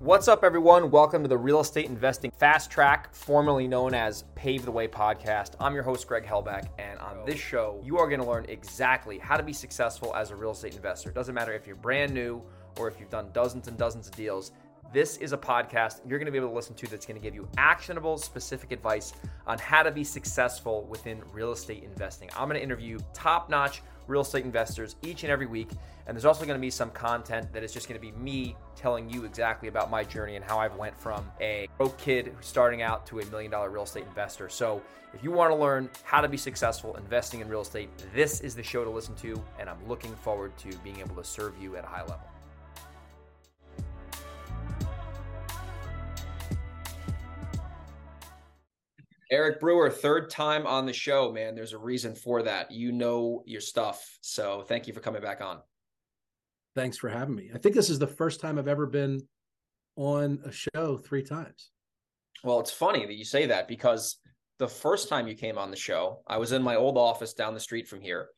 What's up, everyone? Welcome to the Real Estate Investing Fast Track, formerly known as Pave the Way podcast. I'm your host, Greg Helbig, and on this show, you are going to learn exactly how to be successful as a real estate investor. It doesn't matter if you're brand new or if you've done dozens and dozens of deals. This is a podcast you're going to be able to listen to that's going to give you actionable, specific advice on how to be successful within real estate investing. I'm going to interview top notch real estate investors each and every week. And there's also going to be some content that is just going to be me telling you exactly about my journey and how I've went from a broke kid starting out to a million dollar real estate investor. So if you want to learn how to be successful investing in real estate, this is the show to listen to. And I'm looking forward to being able to serve you at a high level. Eric Brewer, third time on the show, man. There's a reason for that. You know your stuff. So thank you for coming back on. Thanks for having me. I think this is the first time I've ever been on a show three times. Well, it's funny that you say that because the first time you came on the show, I was in my old office down the street from here,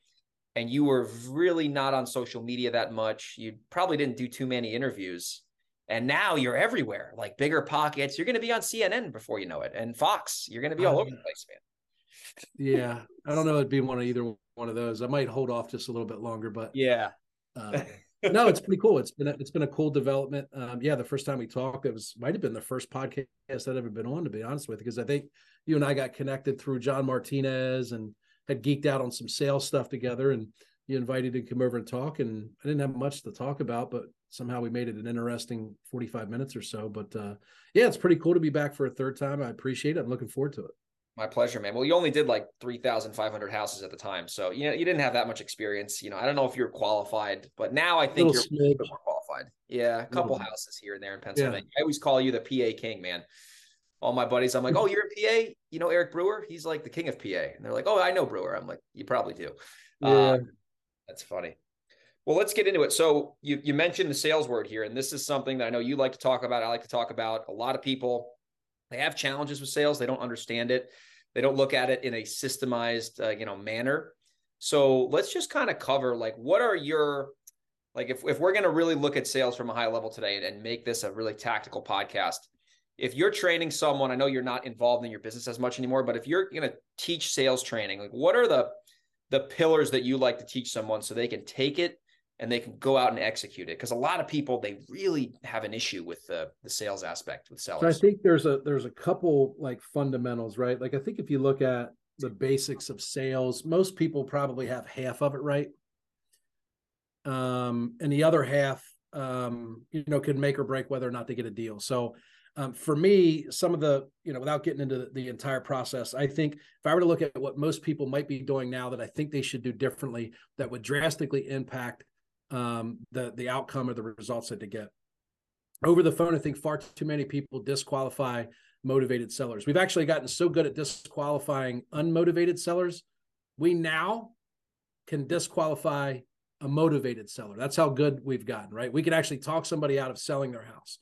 and you were really not on social media that much. You probably didn't do too many interviews. And now you're everywhere, like BiggerPockets. You're going to be on CNN before you know it, and Fox. You're going to be all over the place, man. yeah, I don't know. It'd be one of either one of those. I might hold off just a little bit longer, but yeah. Uh, no, it's pretty cool. It's been a, it's been a cool development. Um, yeah, the first time we talked, it was might have been the first podcast I'd ever been on, to be honest with you, because I think you and I got connected through John Martinez and had geeked out on some sales stuff together, and you invited to come over and talk, and I didn't have much to talk about, but somehow we made it an interesting 45 minutes or so. But uh, yeah, it's pretty cool to be back for a third time. I appreciate it. I'm looking forward to it. My pleasure, man. Well, you only did like 3,500 houses at the time. So, you know, you didn't have that much experience. You know, I don't know if you're qualified, but now I think you're a little bit more qualified. Yeah. A couple houses here and there in Pennsylvania. Yeah. I always call you the PA king, man. All my buddies, I'm like, oh, you're a PA? You know, Eric Brewer? He's like the king of PA. And they're like, oh, I know Brewer. I'm like, you probably do. Yeah. Um, that's funny. Well, let's get into it. So you you mentioned the sales word here, and this is something that I know you like to talk about. I like to talk about. A lot of people they have challenges with sales. They don't understand it. They don't look at it in a systemized, uh, you know, manner. So let's just kind of cover like what are your like if if we're going to really look at sales from a high level today and, and make this a really tactical podcast. If you're training someone, I know you're not involved in your business as much anymore, but if you're going to teach sales training, like what are the the pillars that you like to teach someone so they can take it and they can go out and execute it because a lot of people they really have an issue with the the sales aspect with sellers. So I think there's a there's a couple like fundamentals, right? Like I think if you look at the basics of sales, most people probably have half of it right. Um, and the other half um, you know, can make or break whether or not they get a deal. So um, for me, some of the, you know, without getting into the, the, entire process, I think if I were to look at what most people might be doing now that I think they should do differently, that would drastically impact um, the the outcome or the results that they get. Over the phone, I think far too many people disqualify motivated sellers. We've actually gotten so good at disqualifying unmotivated sellers. We now can disqualify a motivated seller. That's how good we've gotten, right? We can actually talk somebody out of selling their house.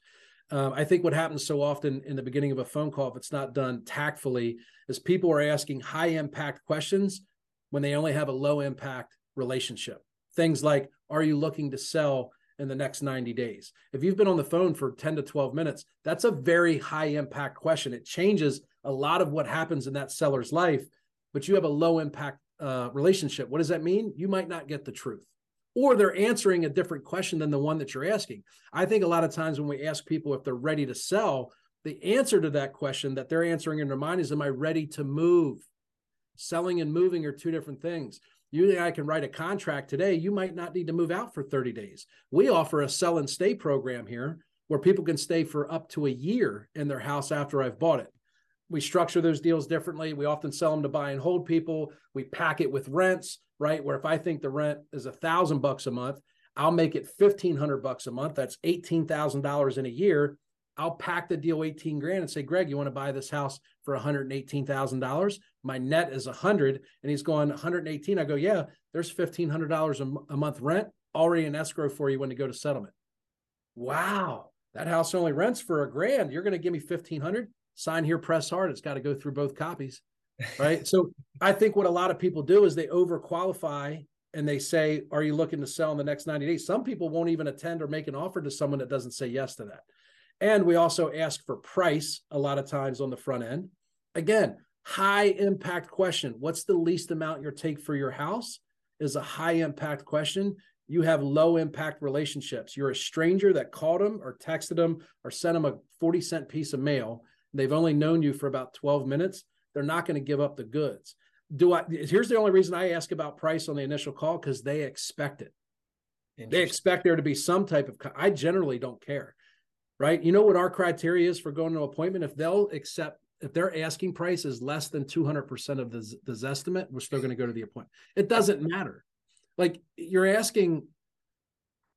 Um, I think what happens so often in the beginning of a phone call, if it's not done tactfully, is people are asking high impact questions when they only have a low impact relationship. Things like, are you looking to sell in the next 90 days? If you've been on the phone for 10 to 12 minutes, that's a very high impact question. It changes a lot of what happens in that seller's life, but you have a low impact uh, relationship. What does that mean? You might not get the truth. Or they're answering a different question than the one that you're asking. I think a lot of times when we ask people if they're ready to sell, the answer to that question that they're answering in their mind is, Am I ready to move? Selling and moving are two different things. You and I can write a contract today. You might not need to move out for 30 days. We offer a sell and stay program here where people can stay for up to a year in their house after I've bought it. We structure those deals differently. We often sell them to buy and hold people. We pack it with rents, right? Where if I think the rent is a thousand bucks a month, I'll make it fifteen hundred bucks a month. That's eighteen thousand dollars in a year. I'll pack the deal 18 grand and say, Greg, you want to buy this house for $118,000? My net is 100 and he's going 118. I go, yeah, there's $1,500 a month rent already in escrow for you when you go to settlement. Wow. That house only rents for a grand. You're going to give me 1500 sign here, press hard. It's got to go through both copies. Right. so I think what a lot of people do is they overqualify and they say, are you looking to sell in the next 90 days? Some people won't even attend or make an offer to someone that doesn't say yes to that. And we also ask for price a lot of times on the front end. Again, high impact question. What's the least amount you take for your house? Is a high impact question. You have low impact relationships. You're a stranger that called them or texted them or sent them a 40 cent piece of mail. They've only known you for about 12 minutes. They're not going to give up the goods. Do I? Here's the only reason I ask about price on the initial call because they expect it. They expect there to be some type of. I generally don't care, right? You know what our criteria is for going to an appointment? If they'll accept if their asking price is less than 200% of the, the Zestimate, we're still going to go to the appointment. It doesn't matter. Like you're asking,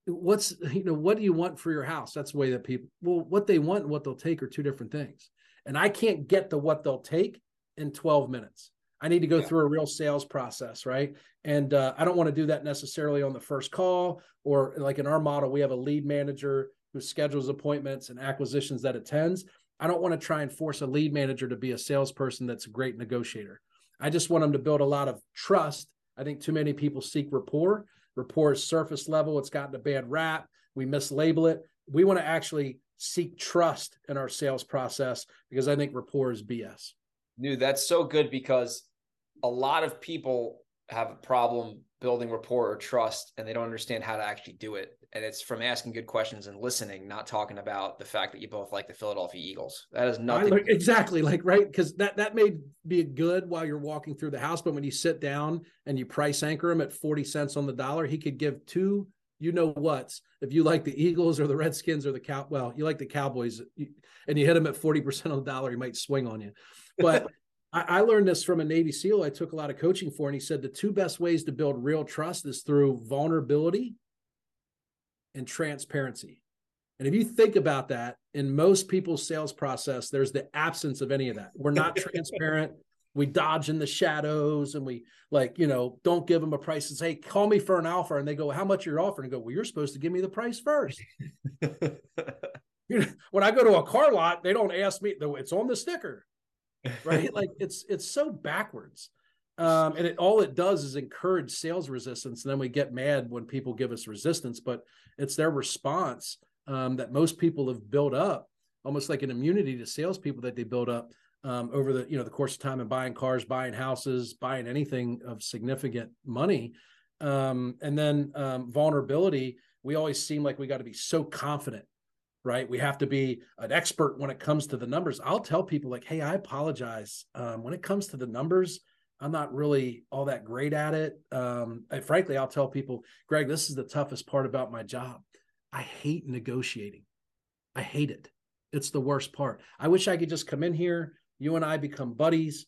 what's, you know, what do you want for your house? That's the way that people, well, what they want and what they'll take are two different things. And I can't get to what they'll take in 12 minutes. I need to go yeah. through a real sales process, right? And uh, I don't want to do that necessarily on the first call or like in our model, we have a lead manager who schedules appointments and acquisitions that attends. I don't want to try and force a lead manager to be a salesperson that's a great negotiator. I just want them to build a lot of trust. I think too many people seek rapport. Rapport is surface level, it's gotten a bad rap. We mislabel it. We want to actually seek trust in our sales process because I think rapport is BS. Dude, that's so good because a lot of people have a problem building rapport or trust and they don't understand how to actually do it. And it's from asking good questions and listening not talking about the fact that you both like the philadelphia eagles. That is nothing like, exactly like right because that that may be good while you're walking through the house but when you sit down and you price anchor him at 40 cents on the dollar he could give two you know what's if you like the eagles or the redskins or the cow well you like the cowboys and you hit him at 40% on the dollar he might swing on you. But I, I learned this from a Navy SEAL I took a lot of coaching for, and he said the two best ways to build real trust is through vulnerability and transparency. And if you think about that, in most people's sales process, there's the absence of any of that. We're not transparent. We dodge in the shadows and we like, you know, don't give them a price and say, hey, call me for an offer. And they go, how much are you're offering? And go, well, you're supposed to give me the price first. when I go to a car lot, they don't ask me, it's on the sticker right? like it's it's so backwards. Um, and it all it does is encourage sales resistance. And then we get mad when people give us resistance, but it's their response um, that most people have built up, almost like an immunity to salespeople that they build up um, over the you know the course of time and buying cars, buying houses, buying anything of significant money. Um, and then um, vulnerability, we always seem like we got to be so confident right? We have to be an expert when it comes to the numbers. I'll tell people like, hey, I apologize. Um, when it comes to the numbers, I'm not really all that great at it. Um, frankly, I'll tell people, Greg, this is the toughest part about my job. I hate negotiating. I hate it. It's the worst part. I wish I could just come in here, you and I become buddies.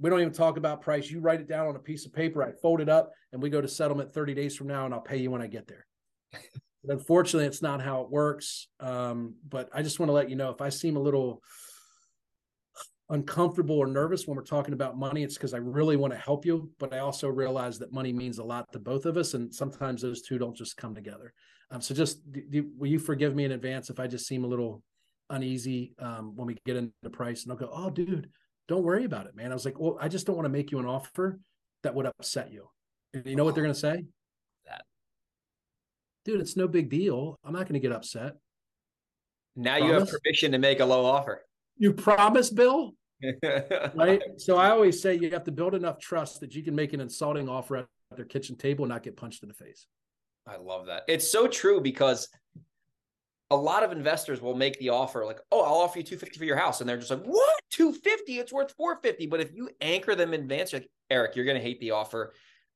We don't even talk about price. You write it down on a piece of paper, I fold it up, and we go to settlement 30 days from now, and I'll pay you when I get there. Unfortunately, it's not how it works. Um, but I just want to let you know if I seem a little uncomfortable or nervous when we're talking about money, it's because I really want to help you. But I also realize that money means a lot to both of us. And sometimes those two don't just come together. Um, so just do, do, will you forgive me in advance if I just seem a little uneasy um, when we get into price? And I'll go, oh, dude, don't worry about it, man. I was like, well, I just don't want to make you an offer that would upset you. And you know what they're going to say? Dude, it's no big deal. I'm not going to get upset. Now promise? you have permission to make a low offer. You promise, Bill? right. So I always say you have to build enough trust that you can make an insulting offer at their kitchen table and not get punched in the face. I love that. It's so true because a lot of investors will make the offer like, "Oh, I'll offer you 250 for your house." And they're just like, "What? 250? It's worth 450." But if you anchor them in advance, like, "Eric, you're going to hate the offer.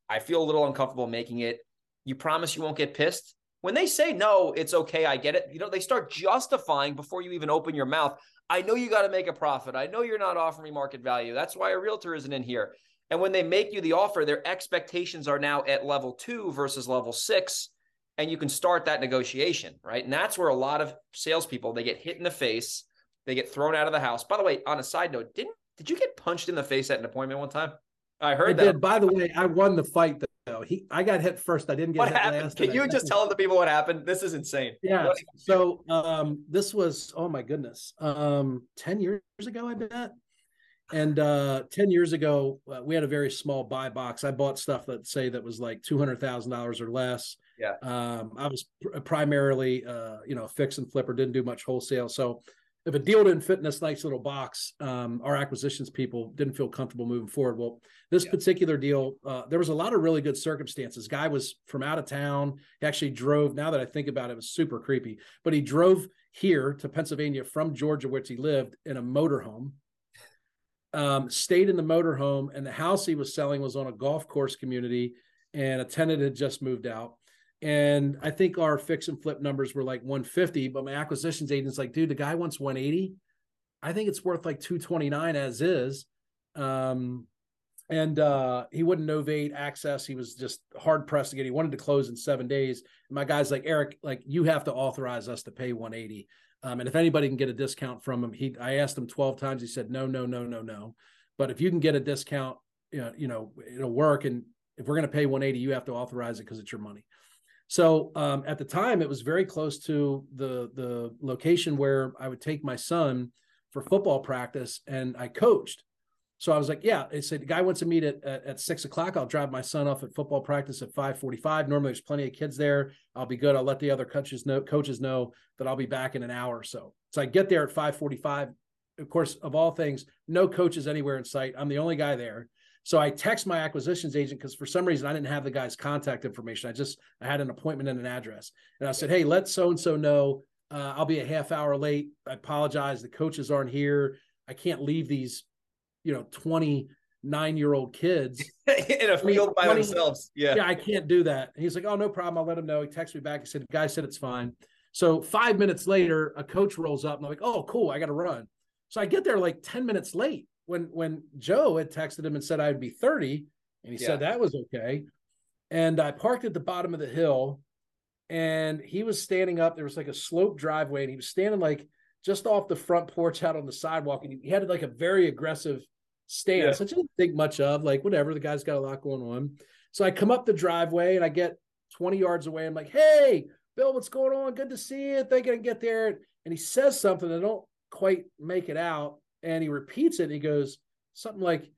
I feel a little uncomfortable making it. You promise you won't get pissed?" When they say no, it's okay, I get it. You know, they start justifying before you even open your mouth. I know you got to make a profit. I know you're not offering market value. That's why a realtor isn't in here. And when they make you the offer, their expectations are now at level two versus level six. And you can start that negotiation, right? And that's where a lot of salespeople they get hit in the face, they get thrown out of the house. By the way, on a side note, didn't did you get punched in the face at an appointment one time? I heard I that. Did. By the way, I won the fight though. He, I got hit first. I didn't get what hit happened? last. Can you just tell the people what happened? This is insane. Yeah. So um, this was oh my goodness, um, ten years ago, I bet. And uh, ten years ago, uh, we had a very small buy box. I bought stuff that say that was like two hundred thousand dollars or less. Yeah. Um, I was pr- primarily, uh, you know, fix and flipper, didn't do much wholesale. So if a deal didn't fit in this nice little box, um, our acquisitions people didn't feel comfortable moving forward. Well, this yeah. particular deal, uh, there was a lot of really good circumstances. Guy was from out of town. He actually drove. Now that I think about it, it was super creepy. But he drove here to Pennsylvania from Georgia, which he lived in a motorhome. Um, stayed in the motorhome, and the house he was selling was on a golf course community, and a tenant had just moved out. And I think our fix and flip numbers were like 150, but my acquisitions agent's like, dude, the guy wants 180. I think it's worth like 229 as is. Um, and uh, he wouldn't novate access. He was just hard pressed to get. He wanted to close in seven days. And my guy's like, Eric, like you have to authorize us to pay 180. Um, and if anybody can get a discount from him, he I asked him 12 times. He said, no, no, no, no, no. But if you can get a discount, you know, you know it'll work. And if we're going to pay 180, you have to authorize it because it's your money. So um, at the time, it was very close to the the location where I would take my son for football practice, and I coached. So I was like, "Yeah." I said, "The guy wants to meet at, at, at six o'clock. I'll drive my son off at football practice at five forty-five. Normally, there's plenty of kids there. I'll be good. I'll let the other coaches know coaches know that I'll be back in an hour or so." So I get there at five forty-five. Of course, of all things, no coaches anywhere in sight. I'm the only guy there. So I text my acquisitions agent because for some reason I didn't have the guy's contact information. I just I had an appointment and an address, and I said, "Hey, let so and so know uh, I'll be a half hour late. I apologize. The coaches aren't here. I can't leave these, you know, twenty nine year old kids in a field by 20, themselves. Yeah, yeah, I can't do that." And he's like, "Oh, no problem. I'll let him know." He texted me back. He said, "The guy said it's fine." So five minutes later, a coach rolls up, and I'm like, "Oh, cool. I got to run." So I get there like ten minutes late when when Joe had texted him and said I'd be 30, and he yeah. said that was okay. And I parked at the bottom of the hill, and he was standing up. There was like a slope driveway, and he was standing like just off the front porch out on the sidewalk, and he had like a very aggressive stance, yeah. which I didn't think much of. Like whatever, the guy's got a lot going on. So I come up the driveway and I get 20 yards away. I'm like, "Hey, Bill, what's going on? Good to see you. Thinking I get there." And he says something I don't quite make it out and he repeats it. And he goes something like,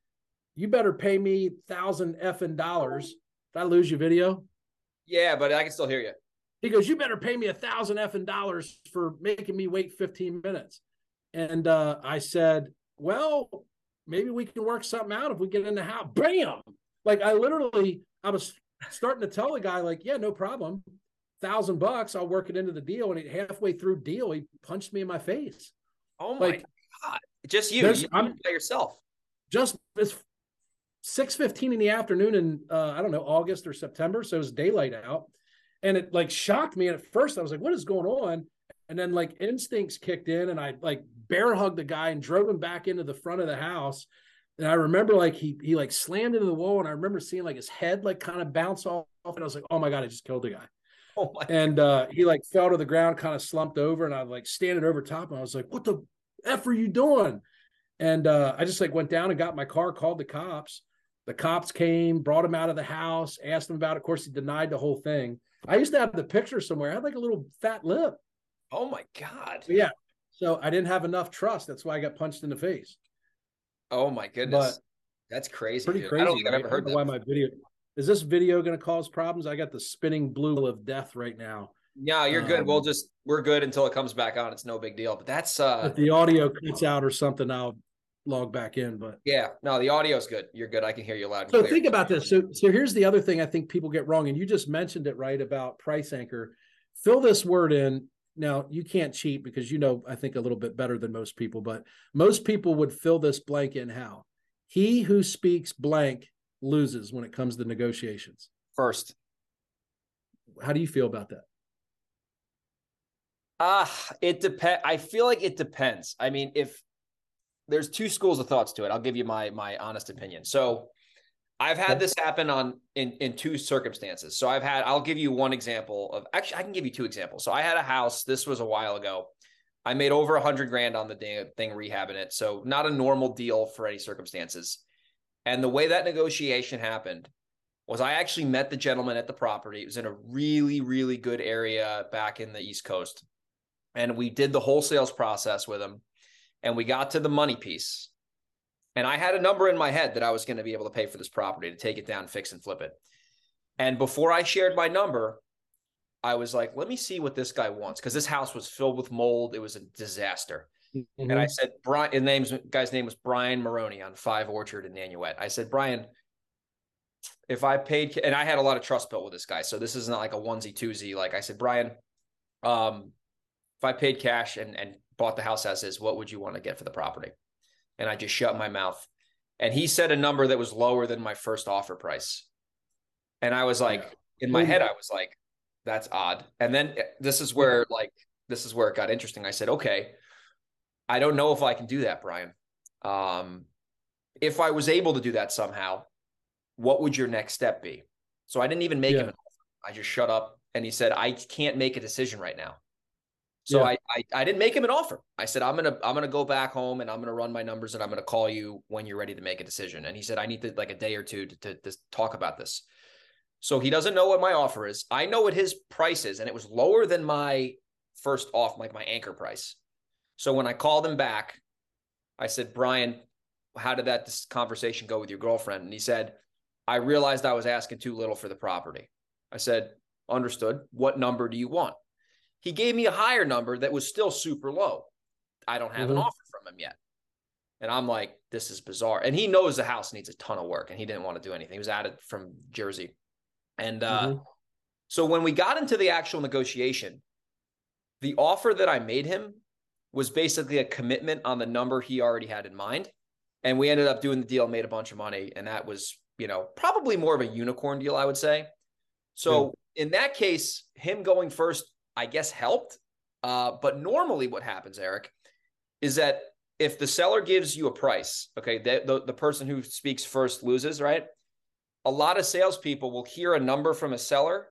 "You better pay me thousand effing dollars." Did I lose your video? Yeah, but I can still hear you. He goes, "You better pay me a thousand effing dollars for making me wait fifteen minutes." And uh, I said, "Well, maybe we can work something out if we get in the house." Bam! Like I literally, I was starting to tell the guy, like, "Yeah, no problem." Thousand bucks, I'll work it into the deal. And he, halfway through deal, he punched me in my face. Oh my like, god! Just you, you I'm, by yourself. Just it's six fifteen in the afternoon in uh, I don't know August or September, so it was daylight out, and it like shocked me. And at first, I was like, "What is going on?" And then like instincts kicked in, and I like bear hugged the guy and drove him back into the front of the house. And I remember like he he like slammed into the wall, and I remember seeing like his head like kind of bounce off, and I was like, "Oh my god, I just killed the guy." Oh and uh, he like fell to the ground, kind of slumped over, and I like standing over top, and I was like, "What the f are you doing?" And uh, I just like went down and got my car, called the cops. The cops came, brought him out of the house, asked him about it. Of course, he denied the whole thing. I used to have the picture somewhere. I had like a little fat lip. Oh my god! But yeah. So I didn't have enough trust. That's why I got punched in the face. Oh my goodness. But That's crazy. Pretty dude. crazy. I don't think I've ever heard. Why my video is this video going to cause problems? I got the spinning blue of death right now. Yeah, you're good. Um, we'll just we're good until it comes back on. It's no big deal. But that's uh if the audio cuts out or something, I'll log back in. But yeah, no, the audio is good. You're good. I can hear you loud. so clear. think about this. So so here's the other thing I think people get wrong, and you just mentioned it right about price anchor. Fill this word in. Now you can't cheat because you know I think a little bit better than most people, but most people would fill this blank in how he who speaks blank loses when it comes to negotiations. First, how do you feel about that? Ah, uh, it depends. I feel like it depends. I mean, if there's two schools of thoughts to it, I'll give you my my honest opinion. So, I've had this happen on in in two circumstances. So I've had I'll give you one example of actually I can give you two examples. So I had a house. This was a while ago. I made over a hundred grand on the thing, thing rehabbing it. So not a normal deal for any circumstances. And the way that negotiation happened was I actually met the gentleman at the property. It was in a really, really good area back in the East Coast and we did the wholesales process with him and we got to the money piece and i had a number in my head that i was going to be able to pay for this property to take it down fix and flip it and before i shared my number I was like, let me see what this guy wants because this house was filled with mold. It was a disaster. Mm-hmm. And I said, Brian, his name's guy's name was Brian Maroney on Five Orchard in Nanuet. I said, Brian, if I paid, and I had a lot of trust built with this guy, so this is not like a onesie twosie. Like I said, Brian, um, if I paid cash and and bought the house as is, what would you want to get for the property? And I just shut my mouth. And he said a number that was lower than my first offer price. And I was like, yeah. in my head, I was like, that's odd. And then eh, this is where like this is where it got interesting. I said, okay, I don't know if I can do that, Brian. Um, if I was able to do that somehow, what would your next step be? So I didn't even make yeah. him an offer. I just shut up and he said, I can't make a decision right now. So yeah. I, I, I didn't make him an offer. I said I'm gonna I'm gonna go back home and I'm gonna run my numbers and I'm gonna call you when you're ready to make a decision. And he said I need to like a day or two to, to, to talk about this. So he doesn't know what my offer is. I know what his price is, and it was lower than my first off, like my anchor price. So when I called him back, I said, Brian, how did that conversation go with your girlfriend? And he said, I realized I was asking too little for the property. I said, understood. What number do you want? He gave me a higher number that was still super low. I don't have mm-hmm. an offer from him yet. And I'm like, this is bizarre. And he knows the house needs a ton of work and he didn't want to do anything. He was added from Jersey. And uh, mm-hmm. so when we got into the actual negotiation, the offer that I made him was basically a commitment on the number he already had in mind. And we ended up doing the deal, made a bunch of money. And that was, you know, probably more of a unicorn deal, I would say. So yeah. in that case, him going first, I guess helped. Uh, but normally what happens, Eric, is that if the seller gives you a price, okay, the, the, the person who speaks first loses, right? A lot of salespeople will hear a number from a seller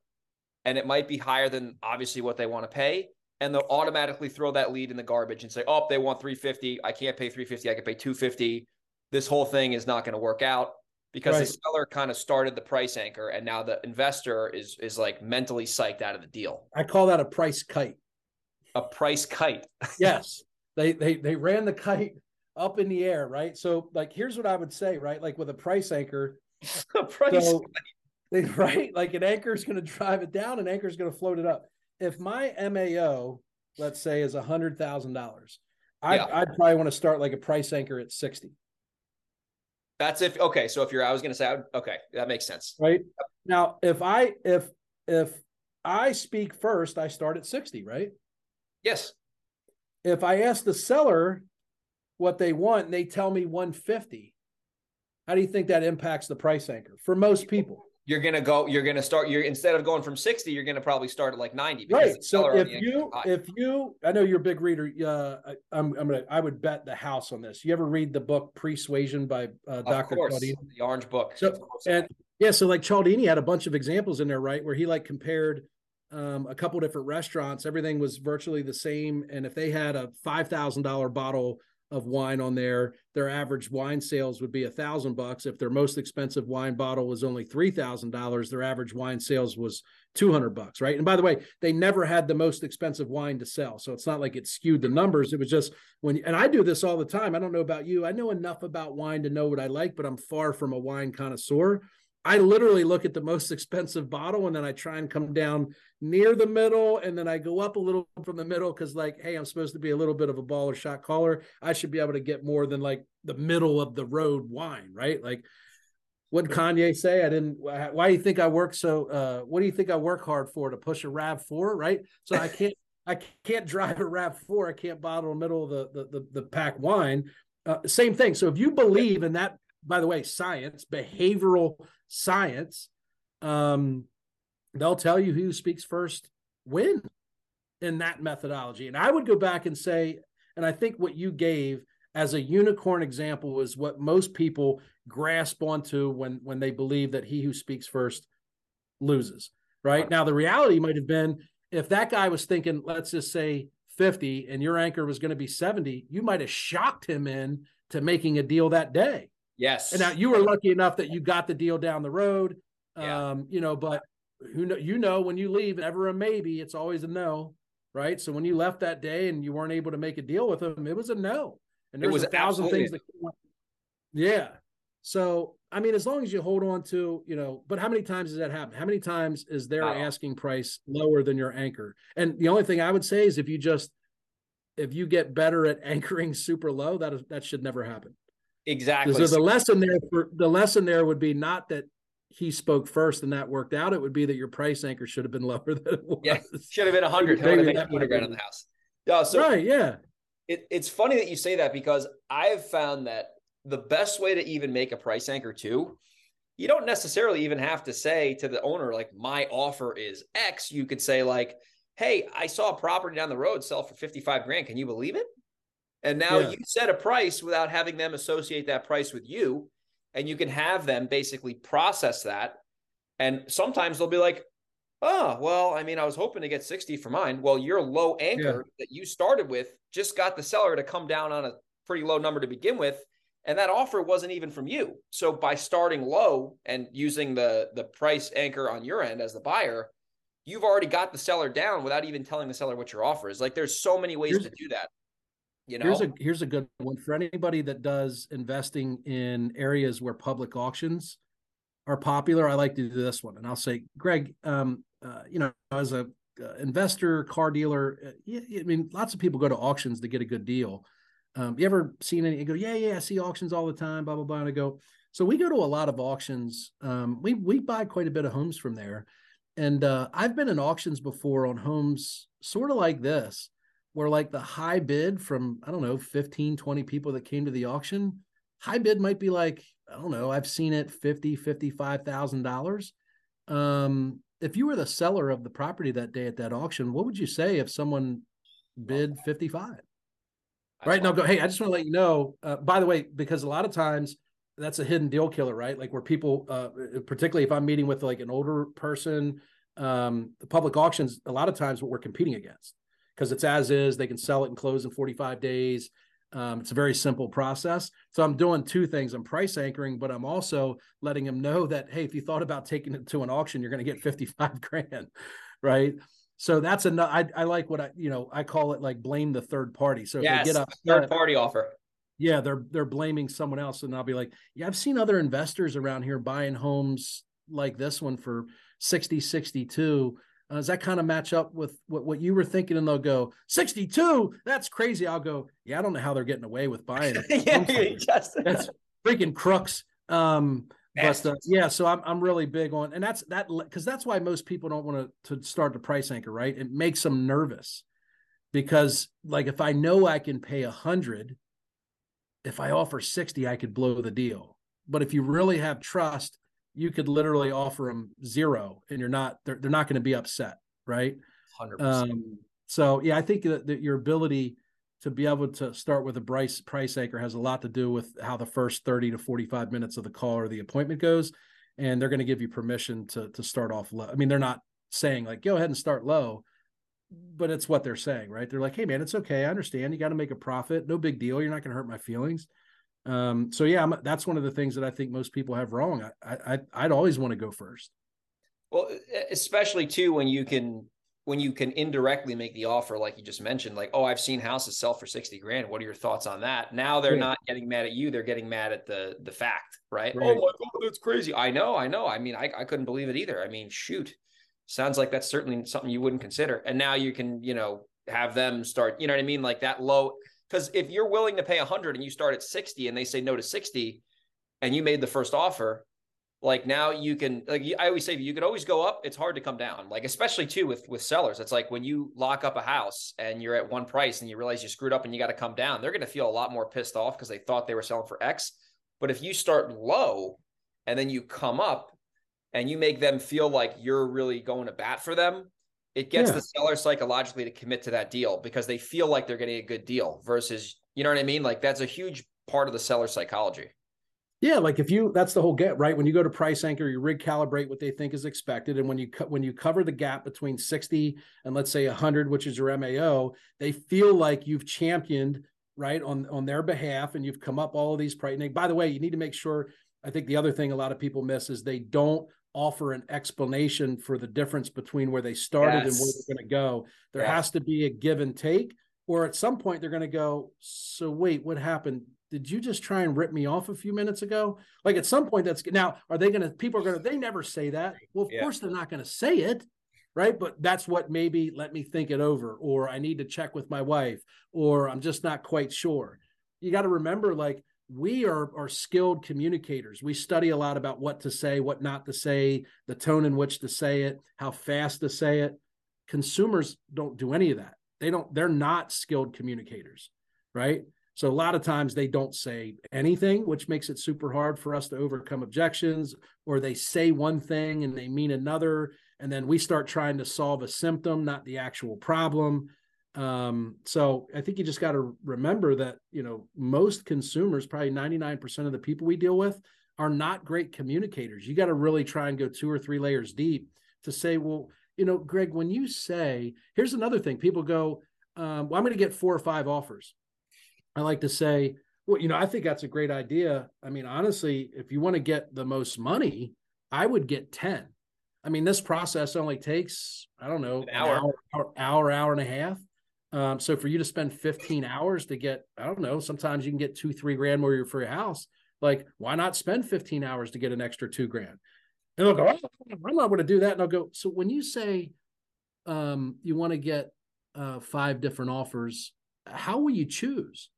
and it might be higher than obviously what they want to pay and they'll automatically throw that lead in the garbage and say, "Oh, they want 350. I can't pay 350. I can pay 250. This whole thing is not going to work out." Because right. the seller kind of started the price anchor and now the investor is is like mentally psyched out of the deal. I call that a price kite. A price kite. yes. They they they ran the kite up in the air, right? So like here's what I would say, right? Like with a price anchor, a price so, they, right? Like an anchor is going to drive it down, an anchor is going to float it up if my MAO, let's say, is a hundred thousand dollars, I'd, yeah. I'd probably want to start like a price anchor at sixty. That's if okay. So if you're, I was going to say, okay, that makes sense. Right now, if I if if I speak first, I start at sixty. Right. Yes. If I ask the seller what they want and they tell me one fifty, how do you think that impacts the price anchor for most people? You're gonna go you're gonna start you're instead of going from 60 you're gonna probably start at like 90 right so if you if you i know you're a big reader uh i'm i'm gonna i would bet the house on this. You ever read the book persuasion by uh, dr. Cialdini? the orange book. So, and yeah so like Cialdini had a bunch of examples in there right where he like compared um, a couple different restaurants. Everything was virtually the same and if they had a $5000 bottle of wine on there, their average wine sales would be a thousand bucks. If their most expensive wine bottle was only three thousand dollars, their average wine sales was two hundred bucks, right? And by the way, they never had the most expensive wine to sell, so it's not like it skewed the numbers. It was just when, and I do this all the time. I don't know about you. I know enough about wine to know what I like, but I'm far from a wine connoisseur. I literally look at the most expensive bottle and then I try and come down near the middle and then I go up a little from the middle because like, hey, I'm supposed to be a little bit of a baller shot caller. I should be able to get more than like the middle of the road wine, right? Like what Kanye say? I didn't. Why do you think I work so? Uh, what do you think I work hard for to push a Rav Four, right? So I can't. I can't drive a Rav Four. I can't bottle the middle of the the the, the pack wine. Uh, same thing. So if you believe in that, by the way, science, behavioral science, um, they'll tell you who speaks first win in that methodology. And I would go back and say, and I think what you gave as a unicorn example is what most people grasp onto when when they believe that he who speaks first loses. Right now, the reality might have been if that guy was thinking, let's just say 50, and your anchor was going to be 70, you might have shocked him in to making a deal that day. Yes. And now you were lucky enough that you got the deal down the road. Yeah. Um, you know, but who know you know when you leave, ever a maybe, it's always a no, right? So when you left that day and you weren't able to make a deal with them, it was a no. And there was, a thousand things that yeah. So, I mean, as long as you hold on to, you know, but how many times does that happen? How many times is their oh. asking price lower than your anchor? And the only thing I would say is if you just, if you get better at anchoring super low, that is, that should never happen. Exactly. So the lesson there for the lesson there would be not that he spoke first and that worked out. It would be that your price anchor should have been lower than it was. Yeah, should have been a hundred. That would have been in the house. Yeah. So right. Yeah. It, it's funny that you say that because I've found that the best way to even make a price anchor too, you don't necessarily even have to say to the owner like my offer is X. You could say like, "Hey, I saw a property down the road sell for fifty five grand. Can you believe it?" And now yeah. you set a price without having them associate that price with you. And you can have them basically process that. And sometimes they'll be like, oh, well, I mean, I was hoping to get 60 for mine. Well, your low anchor yeah. that you started with just got the seller to come down on a pretty low number to begin with. And that offer wasn't even from you. So by starting low and using the the price anchor on your end as the buyer, you've already got the seller down without even telling the seller what your offer is. Like there's so many ways Here's, to do that. You know, here's a here's a good one for anybody that does investing in areas where public auctions are popular. I like to do this one, and I'll say, Greg, um, uh, you know, as a uh, investor, car dealer, uh, yeah, I mean, lots of people go to auctions to get a good deal. Um, you ever seen any? You go, yeah, yeah, I see auctions all the time, blah blah blah. And I go, so we go to a lot of auctions. Um, we we buy quite a bit of homes from there, and uh, I've been in auctions before on homes, sort of like this where like the high bid from i don't know 15 20 people that came to the auction high bid might be like i don't know i've seen it 50 55000 dollars. Um if you were the seller of the property that day at that auction what would you say if someone bid 55 right now go hey i just want to let you know uh, by the way because a lot of times that's a hidden deal killer right? Like where people uh, particularly if i'm meeting with like an older person um the public auctions a lot of times what we're competing against because it's as is. They can sell it and close in 45 days. Um, it's a very simple process. So I'm doing two things. I'm price anchoring, but I'm also letting them know that, hey, if you thought about taking it to an auction, you're going to get 55 grand. Right. So that's enough. I, I like what I, you know, I call it like blame the third party. So if they get a third party offer. Yeah, they're they're blaming someone else. And I'll be like, yeah, I've seen other investors around here buying homes like this one for 60, 62 uh, does that kind of match up with what, what you were thinking? And they'll go, 62, that's crazy. I'll go, yeah, I don't know how they're getting away with buying it. yeah, just, that's freaking crooks. Um, but uh, yeah, so I'm I'm really big on, and that's that because that's why most people don't want to to start the price anchor, right? It makes them nervous because like if I know I can pay a hundred, if I offer sixty, I could blow the deal. But if you really have trust you could literally offer them zero and you're not they're, they're not going to be upset right? 100%. Um, so yeah i think that, that, your ability to be able to start with a price price anchor has a lot to do with how the first 30 to 45 minutes of the call or the appointment goes and they're going to give you permission to to start off low. I mean they're not saying like go ahead and start low but it's what they're saying right? They're like hey man it's okay. I understand. You got to make a profit. No big deal. You're not going to hurt my feelings um, so yeah, I'm, that's one of the things that I think most people have wrong. I, I I'd always want to go first. Well, especially too when you can when you can indirectly make the offer, like you just mentioned, like, oh, I've seen houses sell for 60 grand. What are your thoughts on that? Now they're yeah. not getting mad at you, they're getting mad at the the fact, right? right. Oh my god, that's crazy. I know, I know. I mean, I, I couldn't believe it either. I mean, shoot. Sounds like that's certainly something you wouldn't consider. And now you can, you know, have them start, you know what I mean? Like that low because if you're willing to pay 100 and you start at 60 and they say no to 60 and you made the first offer, like now you can like I always say you could always go up. It's hard to come down. Like especially too with with sellers. It's like when you lock up a house and you're at one price and you realize you screwed up and you got to come down. They're going to feel a lot more pissed off because they thought they were selling for X. But if you start low and then you come up and you make them feel like you're really going to bat for them, it gets yeah. the seller psychologically to commit to that deal because they feel like they're getting a good deal versus you know what I mean? Like that's a huge part of the seller psychology. Yeah, like if you that's the whole get right. When you go to price anchor, you rig calibrate what they think is expected, and when you when you cover the gap between sixty and let's say hundred, which is your MAO, they feel like you've championed right on on their behalf, and you've come up all of these price. And by the way, you need to make sure. I think the other thing a lot of people miss is they don't offer an explanation for the difference between where they started yes. and where they're going to go. There yes. has to be a give and take, or at some point they're going to go, So, wait, what happened? did you just try and rip me off a few minutes ago? Like at some point, that's now, are they going to, people are going to, they never say that. Well, of yeah. course, they're not going to say it. Right. But that's what maybe let me think it over, or I need to check with my wife, or I'm just not quite sure. You got to remember, like, we are, are skilled communicators. We study a lot about what to say, what not to say, the tone in which to say it, how fast to say it. Consumers don't do any of that. They don't, they're not skilled communicators. Right so a lot of times they don't say anything, which makes it super hard for us to overcome objections, or they say one thing and they mean another. And then we start trying to solve a symptom, not the actual problem. Um, so I think you just got to remember that, you know, most consumers, probably 99% of the people we deal with, are not great communicators. You got to really try and go two or three layers deep to say, well, you know, Greg, when you say, here's another thing, people go, um, well, I'm going to get four or five offers. I like to say, well, you know, I think that's a great idea. I mean, honestly, if you want to get the most money, I would get 10. I mean, this process only takes, I don't know, an hour, an hour, hour, hour and a half. Um, so for you to spend 15 hours to get, I don't know, sometimes you can get two, three grand more for your house. Like, why not spend 15 hours to get an extra two grand? And they'll go, oh, I'm not going to do that. And I'll go, so when you say um, you want to get uh, five different offers, how will you choose?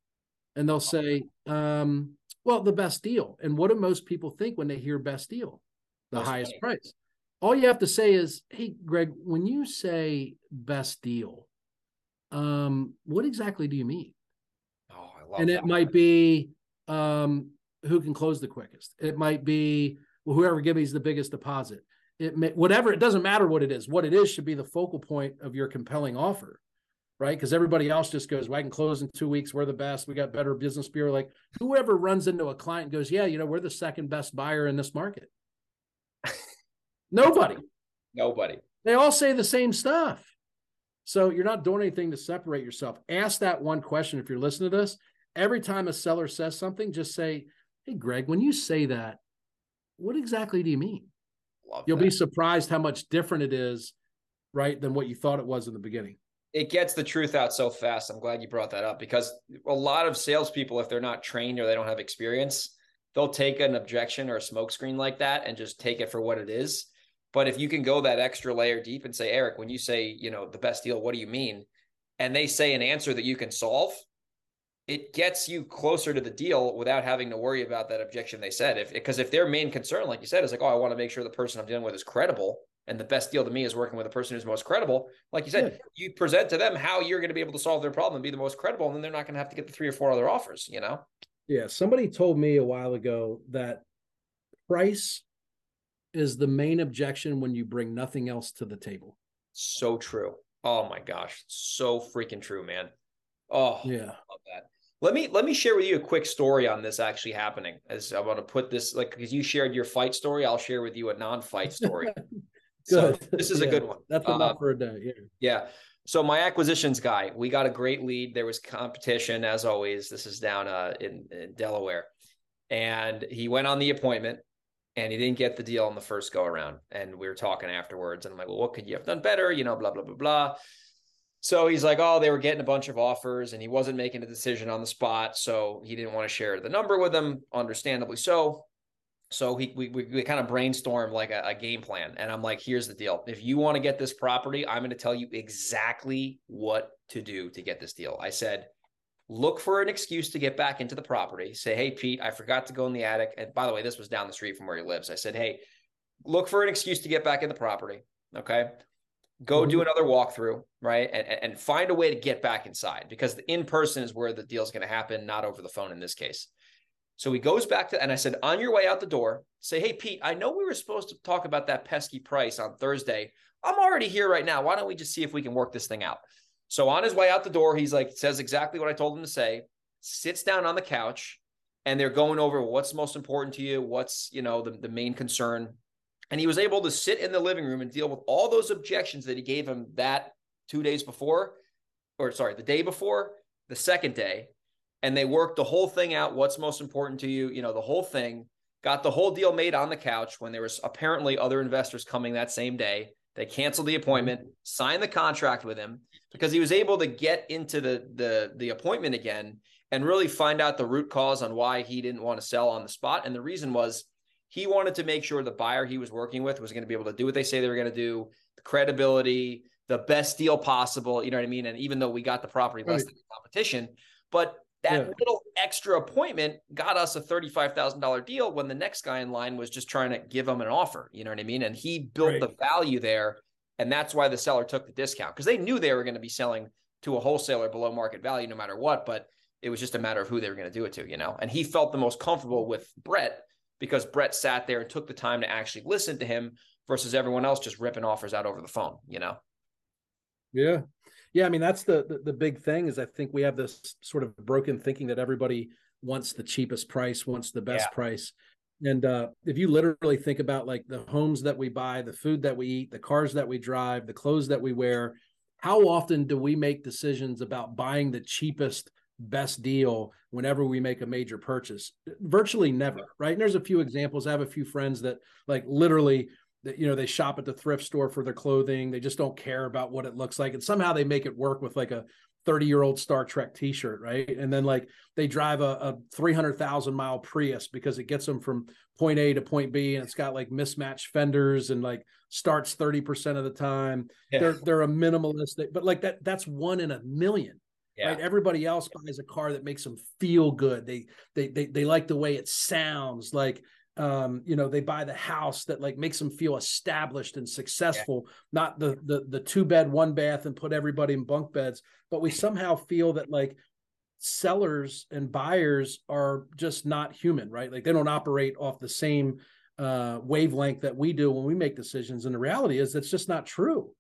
and they'll say, um, well, the best deal. And what do most people think when they hear best deal? The That's highest right. price. All you have to say is, hey, Greg, when you say best deal, um, what exactly do you mean? Oh, I love and that. it might be um, who can close the quickest. It might be well, whoever gives me the biggest deposit. It may, whatever. It doesn't matter what it is. What it is should be the focal point of your compelling offer right? Because everybody else just goes, well, I can close in two weeks. We're the best. We got better business bureau. Like whoever runs into a client goes, yeah, you know, we're the second best buyer in this market. Nobody. Nobody. They all say the same stuff. So you're not doing anything to separate yourself. Ask that one question if you're listening to this. Every time a seller says something, just say, Hey, Greg, when you say that, what exactly do you mean? Love You'll that. be surprised how much different it is, right, than what you thought it was in the beginning it gets the truth out so fast. I'm glad you brought that up because a lot of salespeople, if they're not trained or they don't have experience, they'll take an objection or a smokescreen like that and just take it for what it is. But if you can go that extra layer deep and say, Eric, when you say, you know, the best deal, what do you mean? And they say an answer that you can solve, it gets you closer to the deal without having to worry about that objection they said. If because if their main concern, like you said, is like, oh, I want to make sure the person I'm dealing with is credible, and the best deal to me is working with a person who's most credible. Like you said, you present to them how you're going to be able to solve their problem and be the most credible, and then they're not going to have to get the three or four other offers, you know? Yeah. Somebody told me a while ago that price is the main objection when you bring nothing else to the table. So true. Oh my gosh. So freaking true, man. Oh, yeah. love that. Let me let me share with you a quick story on this actually happening. As I want to put this like because you shared your fight story, I'll share with you a non-fight story. Good. So this is yeah, a good one. That's enough uh, for a day. Yeah. Yeah. So my acquisitions guy, we got a great lead. There was competition as always. This is down uh, in, in Delaware, and he went on the appointment, and he didn't get the deal on the first go around. And we were talking afterwards, and I'm like, "Well, what could you have done better?" You know, blah blah blah blah. So he's like, "Oh, they were getting a bunch of offers, and he wasn't making a decision on the spot, so he didn't want to share the number with them. Understandably so. So he, we, we, we kind of brainstorm like a, a, game plan. And I'm like, here's the deal. If you want to get this property, I'm going to tell you exactly what to do to get this deal. I said, look for an excuse to get back into the property. Say, hey, Pete, I forgot to go in the attic. And by the way, this was down the street from where he lives. I said, hey, look for an excuse to get back in the property. Okay. Go mm-hmm. do another walkthrough, right? And, and find a way to get back inside because the in person is where the deal is going to happen, not over the phone in this case. So he goes back to, and I said, on your way out the door, say, hey, Pete, I know we were supposed to talk about that pesky price on Thursday. I'm already here right now. Why don't we just see if we can work this thing out? So on his way out the door, he's like, says exactly what I told him to say, sits down on the couch, and they're going over what's most important to you, what's, you know, the, the main concern. And he was able to sit in the living room and deal with all those objections that he gave him that two days before, or sorry, the day before, the second day, and they worked the whole thing out. What's most important to you? You know, the whole thing. Got the whole deal made on the couch when there was apparently other investors coming that same day. They canceled the appointment, signed the contract with him because he was able to get into the the the appointment again and really find out the root cause on why he didn't want to sell on the spot. And the reason was he wanted to make sure the buyer he was working with was going to be able to do what they say they were going to do, the credibility, the best deal possible. You know what I mean? And even though we got the property less right. than the competition, but that yeah. little extra appointment got us a $35,000 deal when the next guy in line was just trying to give him an offer. You know what I mean? And he built right. the value there. And that's why the seller took the discount because they knew they were going to be selling to a wholesaler below market value no matter what. But it was just a matter of who they were going to do it to, you know? And he felt the most comfortable with Brett because Brett sat there and took the time to actually listen to him versus everyone else just ripping offers out over the phone, you know? Yeah. Yeah. I mean, that's the, the, the big thing is I think we have this sort of broken thinking that everybody wants the cheapest price, wants the best yeah. price. And uh, if you literally think about like the homes that we buy, the food that we eat, the cars that we drive, the clothes that we wear, how often do we make decisions about buying the cheapest best deal whenever we make a major purchase virtually never right and there's a few examples i have a few friends that like literally that you know they shop at the thrift store for their clothing they just don't care about what it looks like and somehow they make it work with like a 30 year old star trek t-shirt right and then like they drive a, a 300000 mile prius because it gets them from point a to point b and it's got like mismatched fenders and like starts 30% of the time yeah. they're they're a minimalist but like that that's one in a million yeah. Right. Everybody else buys a car that makes them feel good. They they they they like the way it sounds. Like um, you know, they buy the house that like makes them feel established and successful, yeah. not the the the two bed, one bath and put everybody in bunk beds. But we somehow feel that like sellers and buyers are just not human, right? Like they don't operate off the same uh wavelength that we do when we make decisions. And the reality is that's just not true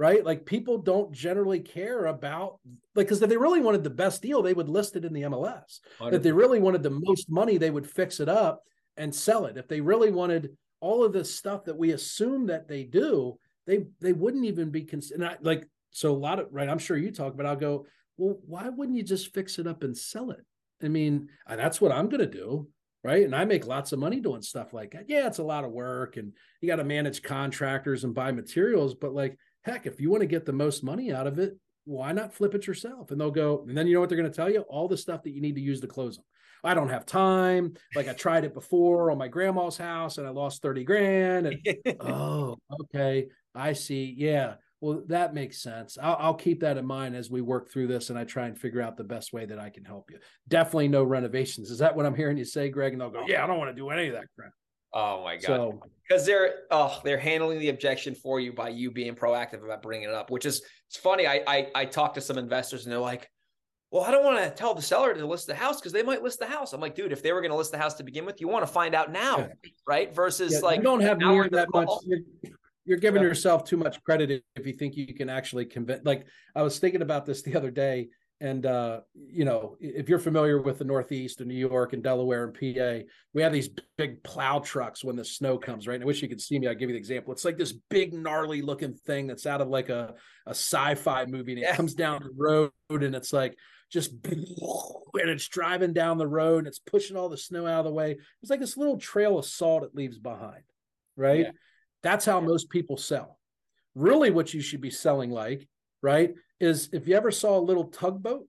right? Like people don't generally care about like because if they really wanted the best deal, they would list it in the MLS. 100%. If they really wanted the most money, they would fix it up and sell it. If they really wanted all of this stuff that we assume that they do, they they wouldn't even be considered like so a lot of right. I'm sure you talk, but I'll go. Well, why wouldn't you just fix it up and sell it? I mean, that's what I'm going to do right? And I make lots of money doing stuff like that. Yeah, it's a lot of work and you got to manage contractors and buy materials, but like heck, if you want to get the most money out of it, why not flip it yourself? And they'll go, and then you know what they're going to tell you? All the stuff that you need to use to close them. I don't have time. Like I tried it before on my grandma's house and I lost 30 grand. And oh, okay. I see. Yeah. Well, that makes sense. I'll, I'll, keep that in mind as we work through this and I try and figure out the best way that I can help you. Definitely no renovations. Is that what I'm hearing you say, Greg? And they'll go, Yeah, I don't want to do any of that crap. Oh my god! So, because they're oh they're handling the objection for you by you being proactive about bringing it up, which is it's funny. I I, I talked to some investors and they're like, "Well, I don't want to tell the seller to list the house because they might list the house." I'm like, "Dude, if they were going to list the house to begin with, you want to find out now, yeah. right? Versus yeah, like you don't have near that much." You're, you're giving yeah. yourself too much credit if you think you can actually convince. Like I was thinking about this the other day and uh, you know, if you're familiar with the Northeast and New York and Delaware and PA, we have these big plow trucks when the snow comes, right? And I wish you could see me. I'll give you the example. It's like this big, gnarly looking thing that's out of like a, a sci-fi movie. And it comes down the road and it's like just and it's driving down the road and it's pushing all the snow out of the way. It's like this little trail of salt it leaves behind, right? Yeah. That's how most people sell. Really, what you should be selling like, right? is if you ever saw a little tugboat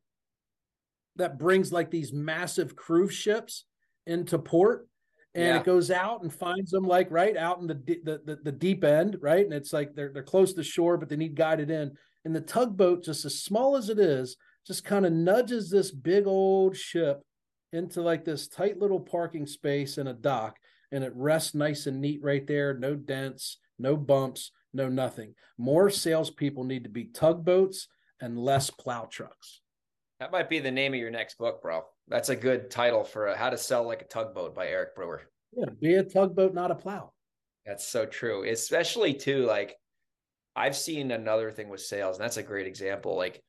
that brings like these massive cruise ships into port and yeah. it goes out and finds them like right out in the, the, the the deep end right and it's like they're they're close to shore but they need guided in and the tugboat just as small as it is just kind of nudges this big old ship into like this tight little parking space in a dock and it rests nice and neat right there no dents no bumps no nothing more salespeople need to be tugboats and less plow trucks. That might be the name of your next book, bro. That's a good title for a, How to Sell Like a Tugboat by Eric Brewer. Yeah, be a tugboat, not a plow. That's so true. Especially too, like I've seen another thing with sales, and that's a great example. Like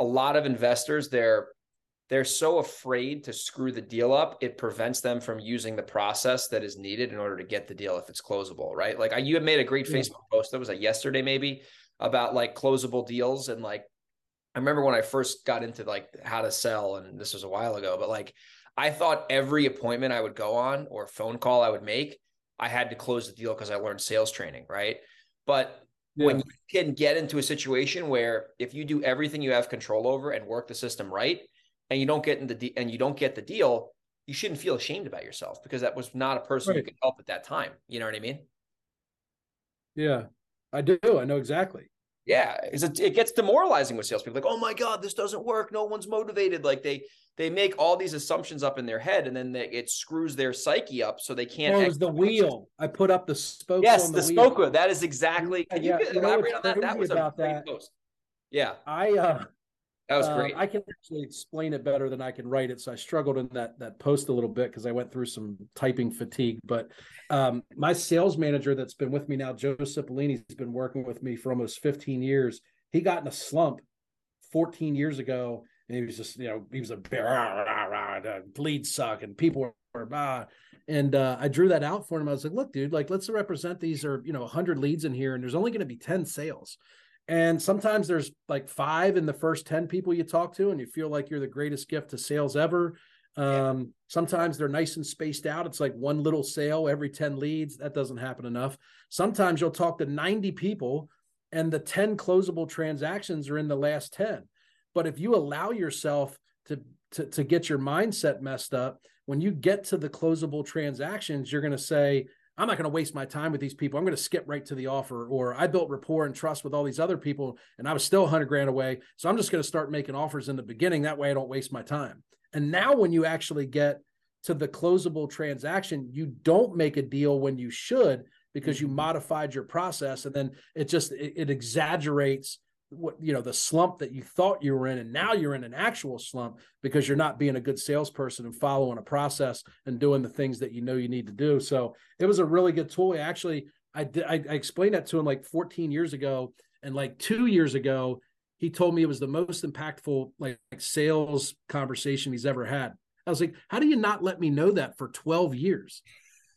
a lot of investors, they're they're so afraid to screw the deal up, it prevents them from using the process that is needed in order to get the deal if it's closable, right? Like I, you had made a great yeah. Facebook post that was like yesterday, maybe about like closable deals and like I remember when I first got into like how to sell, and this was a while ago, but like I thought every appointment I would go on or phone call I would make, I had to close the deal because I learned sales training, right? But yeah. when you can get into a situation where if you do everything you have control over and work the system right, and you don't get in the de- and you don't get the deal, you shouldn't feel ashamed about yourself because that was not a person right. you could help at that time. You know what I mean? Yeah, I do. I know exactly. Yeah, it, it gets demoralizing with salespeople. Like, oh my god, this doesn't work. No one's motivated. Like they they make all these assumptions up in their head, and then they, it screws their psyche up, so they can't. It was the wheel. I put up the spokes. Yes, the, the spoke. That is exactly. Can yeah, you, you elaborate on that? That was a great that. post. Yeah, I uh, that was uh, great. I can actually explain it better than I can write it. So I struggled in that that post a little bit because I went through some typing fatigue. But um, my sales manager that's been with me now, Joe Cipollini's been working with me for almost 15 years. He got in a slump 14 years ago, and he was just, you know, he was a bear, rah, rah, rah, bleed suck, and people were bah. And uh, I drew that out for him. I was like, look, dude, like let's represent these are, you know, 100 leads in here, and there's only going to be 10 sales. And sometimes there's like five in the first 10 people you talk to, and you feel like you're the greatest gift to sales ever. Um, sometimes they're nice and spaced out. It's like one little sale every 10 leads. That doesn't happen enough. Sometimes you'll talk to 90 people and the 10 closable transactions are in the last 10. But if you allow yourself to, to, to get your mindset messed up, when you get to the closable transactions, you're going to say, I'm not going to waste my time with these people. I'm going to skip right to the offer. Or I built rapport and trust with all these other people and I was still 100 grand away. So I'm just going to start making offers in the beginning. That way I don't waste my time. And now when you actually get to the closable transaction, you don't make a deal when you should because you mm-hmm. modified your process and then it just it, it exaggerates what you know the slump that you thought you were in and now you're in an actual slump because you're not being a good salesperson and following a process and doing the things that you know you need to do. So it was a really good tool. Actually i did i, I explained that to him like 14 years ago. And like two years ago he told me it was the most impactful like, like sales conversation he's ever had. I was like how do you not let me know that for 12 years?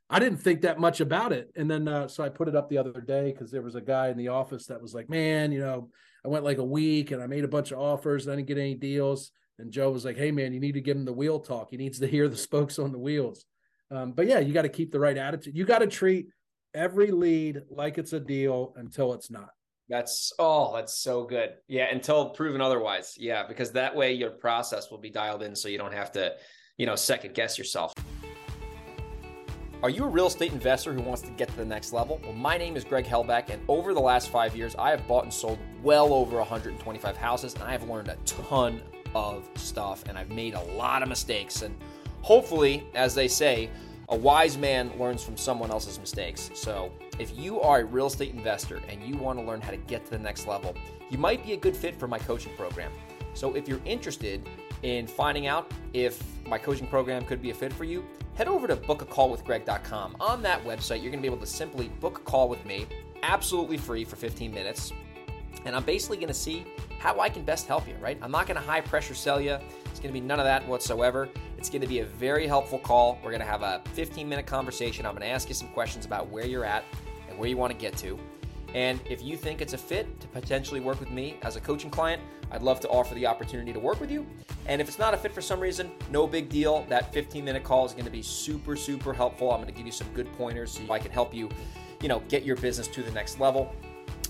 I didn't think that much about it. And then, uh, so I put it up the other day because there was a guy in the office that was like, man, you know, I went like a week and I made a bunch of offers. And I didn't get any deals. And Joe was like, hey, man, you need to give him the wheel talk. He needs to hear the spokes on the wheels. Um, but yeah, you got to keep the right attitude. You got to treat every lead like it's a deal until it's not. That's oh, that's so good. Yeah, until proven otherwise. Yeah, because that way your process will be dialed in so you don't have to, you know, second guess yourself. Are you a real estate investor who wants to get to the next level? Well, my name is Greg Helbig, and over the last five years, I have bought and sold well over 125 houses, and I have learned a ton of stuff, and I've made a lot of mistakes. And hopefully, as they say, a wise man learns from someone else's mistakes. So, if you are a real estate investor and you want to learn how to get to the next level, you might be a good fit for my coaching program. So, if you're interested in finding out if my coaching program could be a fit for you, head over to bookacallwithgreg.com. On that website, you're going to be able to simply book a call with me, absolutely free for 15 minutes. And I'm basically going to see how I can best help you, right? I'm not going to high pressure sell you. It's going to be none of that whatsoever. It's going to be a very helpful call. We're going to have a 15 minute conversation. I'm going to ask you some questions about where you're at and where you want to get to. And if you think it's a fit to potentially work with me as a coaching client, I'd love to offer the opportunity to work with you. And if it's not a fit for some reason, no big deal. That 15 minute call is going to be super, super helpful. I'm going to give you some good pointers so I can help you, you know, get your business to the next level.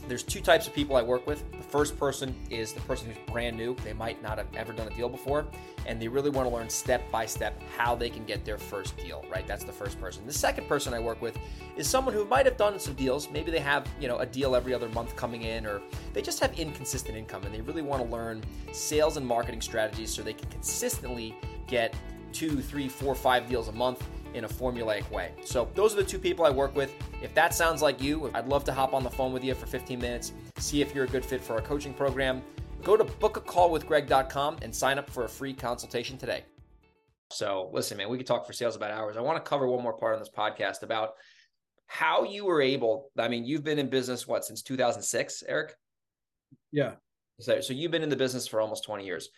There's two types of people I work with. The first person is the person who's brand new. They might not have ever done a deal before, and they really want to learn step by step how they can get their first deal, right? That's the first person. The second person I work with is someone who might have done some deals. Maybe they have, you know, a deal every other month coming in, or they just have inconsistent income and they really want to learn sales and marketing strategies so they can consistently get two, three, four, five deals a month in a formulaic way. So, those are the two people I work with. If that sounds like you, I'd love to hop on the phone with you for 15 minutes, see if you're a good fit for our coaching program. Go to bookacallwithgreg.com and sign up for a free consultation today. So, listen, man, we could talk for sales about hours. I want to cover one more part on this podcast about how you were able. I mean, you've been in business what since 2006, Eric? Yeah. So, so you've been in the business for almost 20 years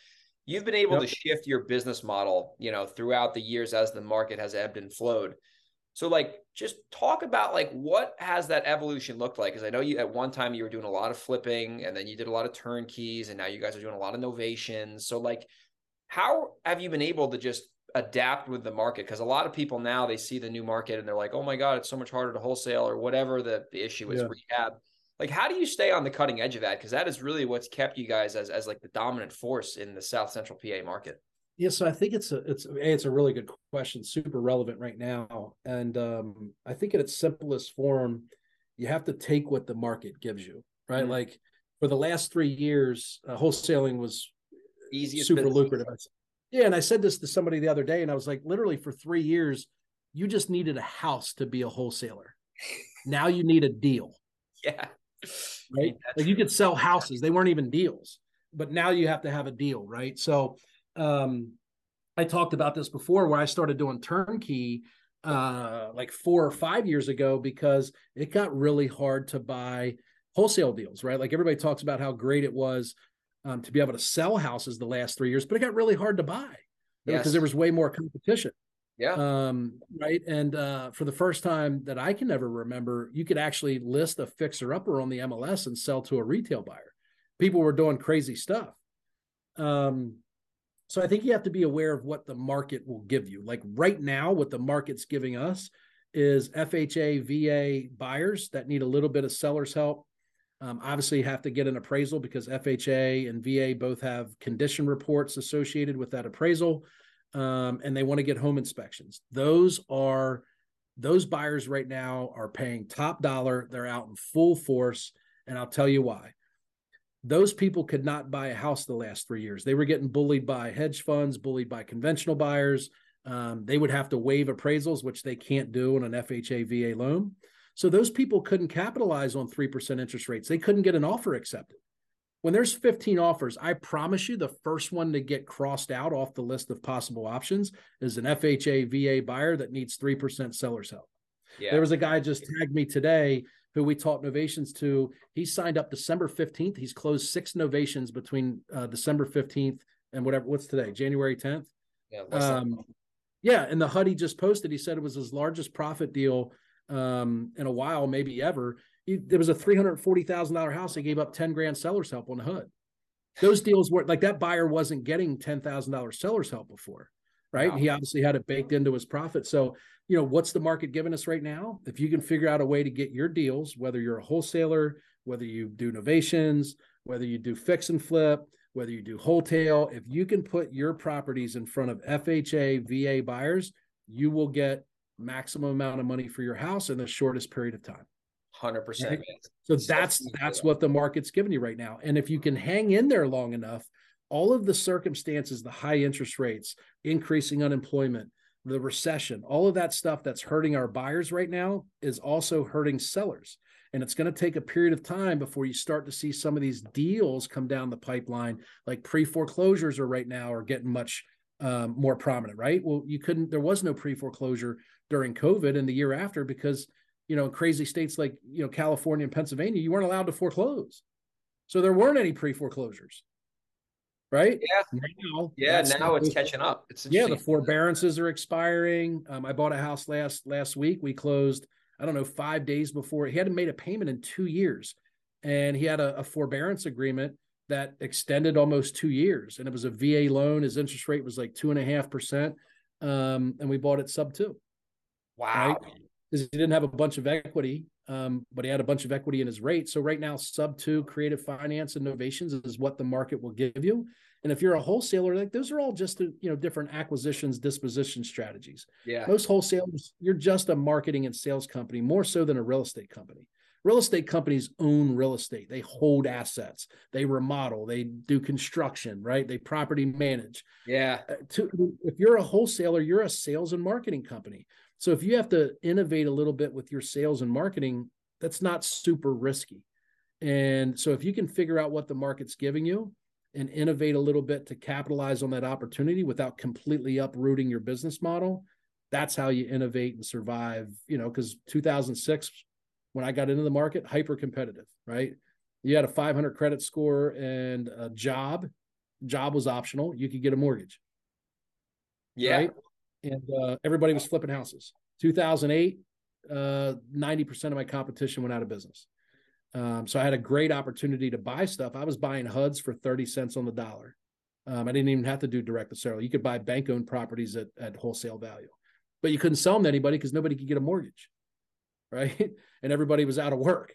you've been able yep. to shift your business model, you know, throughout the years as the market has ebbed and flowed. So like just talk about like what has that evolution looked like? Because I know you at one time you were doing a lot of flipping and then you did a lot of turnkeys and now you guys are doing a lot of novations. So like how have you been able to just adapt with the market? Because a lot of people now they see the new market and they're like, oh my God, it's so much harder to wholesale or whatever the, the issue is yeah. rehab like how do you stay on the cutting edge of that because that is really what's kept you guys as as like the dominant force in the south central pa market Yeah, so I think it's a it's a, it's a really good question, super relevant right now, and um, I think in its simplest form, you have to take what the market gives you, right? Mm-hmm. Like for the last three years, uh, wholesaling was easiest super lucrative. Yeah, and I said this to somebody the other day, and I was like, literally for three years, you just needed a house to be a wholesaler. now you need a deal. Yeah. Right. Like you could sell houses; they weren't even deals, but now you have to have a deal, right? So, um, I talked about this before, where I started doing turnkey uh, like four or five years ago because it got really hard to buy wholesale deals, right? Like everybody talks about how great it was um, to be able to sell houses the last three years, but it got really hard to buy yes. because there was way more competition. Yeah. Um, right. And uh, for the first time that I can ever remember, you could actually list a fixer upper on the MLS and sell to a retail buyer. People were doing crazy stuff. Um, so I think you have to be aware of what the market will give you. Like right now, what the market's giving us is FHA, VA buyers that need a little bit of seller's help um, obviously, have to get an appraisal because FHA and VA both have condition reports associated with that appraisal, um, and they want to get home inspections. Those are those buyers right now are paying top dollar. They're out in full force, and I'll tell you why. Those people could not buy a house the last three years. They were getting bullied by hedge funds, bullied by conventional buyers. Um, they would have to waive appraisals, which they can't do on an FHA VA loan. So those people couldn't capitalize on 3% interest rates. They couldn't get an offer accepted. When there's 15 offers, I promise you the first one to get crossed out off the list of possible options is an FHA VA buyer that needs 3% seller's help. Yeah. There was a guy just tagged me today who we taught novations to. He signed up December 15th. He's closed six novations between uh, December 15th and whatever, what's today, January 10th? Yeah. Um, yeah. And the HUD he just posted, he said it was his largest profit deal um, in a while, maybe ever. He, there was a three hundred forty thousand dollar house. He gave up ten grand seller's help on the HUD. Those deals were like that buyer wasn't getting ten thousand dollars seller's help before, right? Wow. He obviously had it baked into his profit. So you know what's the market giving us right now? If you can figure out a way to get your deals, whether you're a wholesaler, whether you do novations, whether you do fix and flip, whether you do wholesale, if you can put your properties in front of FHA, VA buyers, you will get maximum amount of money for your house in the shortest period of time. Hundred percent. So that's that's what the market's giving you right now. And if you can hang in there long enough, all of the circumstances, the high interest rates, increasing unemployment, the recession, all of that stuff that's hurting our buyers right now is also hurting sellers. And it's going to take a period of time before you start to see some of these deals come down the pipeline. Like pre foreclosures are right now are getting much um, more prominent, right? Well, you couldn't, there was no pre foreclosure during COVID and the year after because you know in crazy states like you know California and Pennsylvania you weren't allowed to foreclose, so there weren't any pre foreclosures, right? Yeah, now, yeah. Now it's catching up. It's yeah. The forbearances are expiring. Um, I bought a house last last week. We closed. I don't know five days before he hadn't made a payment in two years, and he had a, a forbearance agreement that extended almost two years, and it was a VA loan. His interest rate was like two and a half percent, um, and we bought it sub two. Wow. Right? Because he didn't have a bunch of equity, um, but he had a bunch of equity in his rate. So right now, sub two creative finance novations is what the market will give you. And if you're a wholesaler, like those are all just you know different acquisitions, disposition strategies. Yeah. Most wholesalers, you're just a marketing and sales company, more so than a real estate company. Real estate companies own real estate. They hold assets. They remodel. They do construction, right? They property manage. Yeah. Uh, to, if you're a wholesaler, you're a sales and marketing company. So if you have to innovate a little bit with your sales and marketing, that's not super risky. And so if you can figure out what the market's giving you and innovate a little bit to capitalize on that opportunity without completely uprooting your business model, that's how you innovate and survive, you know, because 2006 when I got into the market, hyper competitive, right? You had a 500 credit score and a job. Job was optional. You could get a mortgage. Yeah. Right? And uh, everybody was flipping houses. 2008, uh, 90% of my competition went out of business. Um, so I had a great opportunity to buy stuff. I was buying HUDs for 30 cents on the dollar. Um, I didn't even have to do direct to sale. You could buy bank owned properties at, at wholesale value, but you couldn't sell them to anybody because nobody could get a mortgage. Right. and everybody was out of work.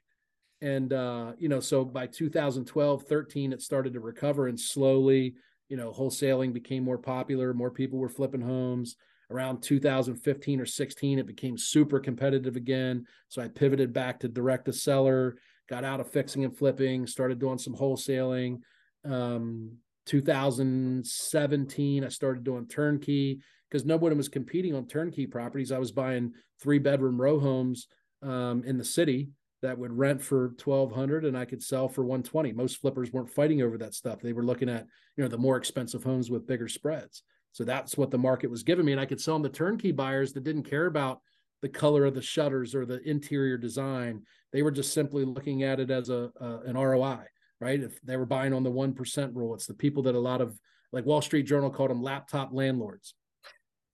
And, uh, you know, so by 2012, 13, it started to recover and slowly, you know, wholesaling became more popular, more people were flipping homes. Around 2015 or 16, it became super competitive again. So I pivoted back to direct to seller, got out of fixing and flipping, started doing some wholesaling. Um, 2017, I started doing turnkey because nobody was competing on turnkey properties. I was buying three bedroom row homes um, in the city that would rent for 1200 and I could sell for 120. Most flippers weren't fighting over that stuff. They were looking at, you know, the more expensive homes with bigger spreads. So that's what the market was giving me. And I could sell them to turnkey buyers that didn't care about the color of the shutters or the interior design. They were just simply looking at it as a, a an ROI, right? If they were buying on the 1% rule, it's the people that a lot of like Wall Street Journal called them laptop landlords.